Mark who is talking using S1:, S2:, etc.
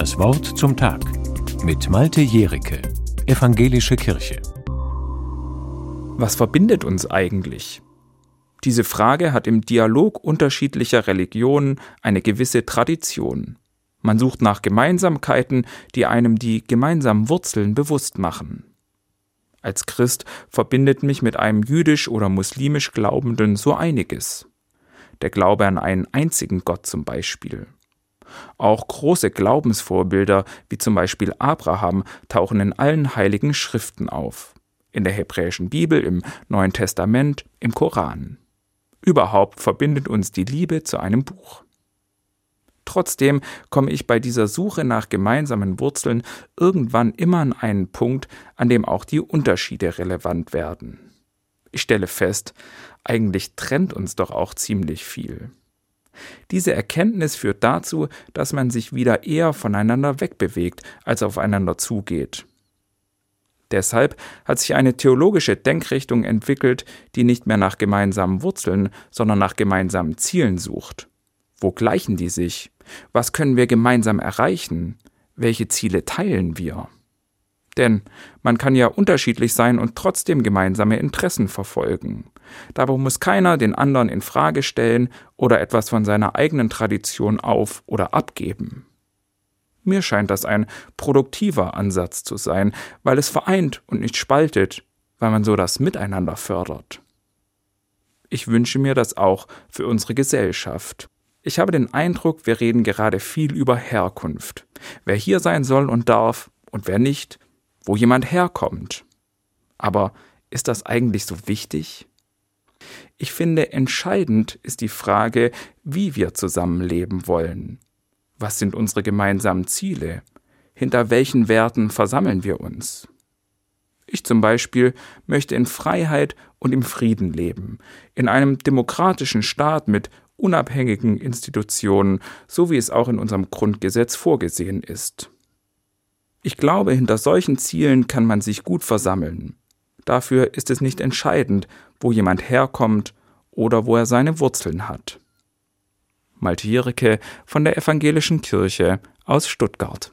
S1: Das Wort zum Tag mit Malte Jericke, Evangelische Kirche.
S2: Was verbindet uns eigentlich? Diese Frage hat im Dialog unterschiedlicher Religionen eine gewisse Tradition. Man sucht nach Gemeinsamkeiten, die einem die gemeinsamen Wurzeln bewusst machen. Als Christ verbindet mich mit einem jüdisch oder muslimisch Glaubenden so einiges. Der Glaube an einen einzigen Gott zum Beispiel. Auch große Glaubensvorbilder, wie zum Beispiel Abraham, tauchen in allen heiligen Schriften auf. In der hebräischen Bibel, im Neuen Testament, im Koran. Überhaupt verbindet uns die Liebe zu einem Buch. Trotzdem komme ich bei dieser Suche nach gemeinsamen Wurzeln irgendwann immer an einen Punkt, an dem auch die Unterschiede relevant werden. Ich stelle fest, eigentlich trennt uns doch auch ziemlich viel. Diese Erkenntnis führt dazu, dass man sich wieder eher voneinander wegbewegt, als aufeinander zugeht. Deshalb hat sich eine theologische Denkrichtung entwickelt, die nicht mehr nach gemeinsamen Wurzeln, sondern nach gemeinsamen Zielen sucht. Wo gleichen die sich? Was können wir gemeinsam erreichen? Welche Ziele teilen wir? Denn man kann ja unterschiedlich sein und trotzdem gemeinsame Interessen verfolgen. Dabei muss keiner den anderen in Frage stellen oder etwas von seiner eigenen Tradition auf oder abgeben. Mir scheint das ein produktiver Ansatz zu sein, weil es vereint und nicht spaltet, weil man so das Miteinander fördert. Ich wünsche mir das auch für unsere Gesellschaft. Ich habe den Eindruck, wir reden gerade viel über Herkunft. Wer hier sein soll und darf und wer nicht, wo jemand herkommt. Aber ist das eigentlich so wichtig? Ich finde, entscheidend ist die Frage, wie wir zusammenleben wollen. Was sind unsere gemeinsamen Ziele? Hinter welchen Werten versammeln wir uns? Ich zum Beispiel möchte in Freiheit und im Frieden leben, in einem demokratischen Staat mit unabhängigen Institutionen, so wie es auch in unserem Grundgesetz vorgesehen ist. Ich glaube, hinter solchen Zielen kann man sich gut versammeln. Dafür ist es nicht entscheidend, wo jemand herkommt oder wo er seine Wurzeln hat. Malte Jericke von der Evangelischen Kirche aus Stuttgart.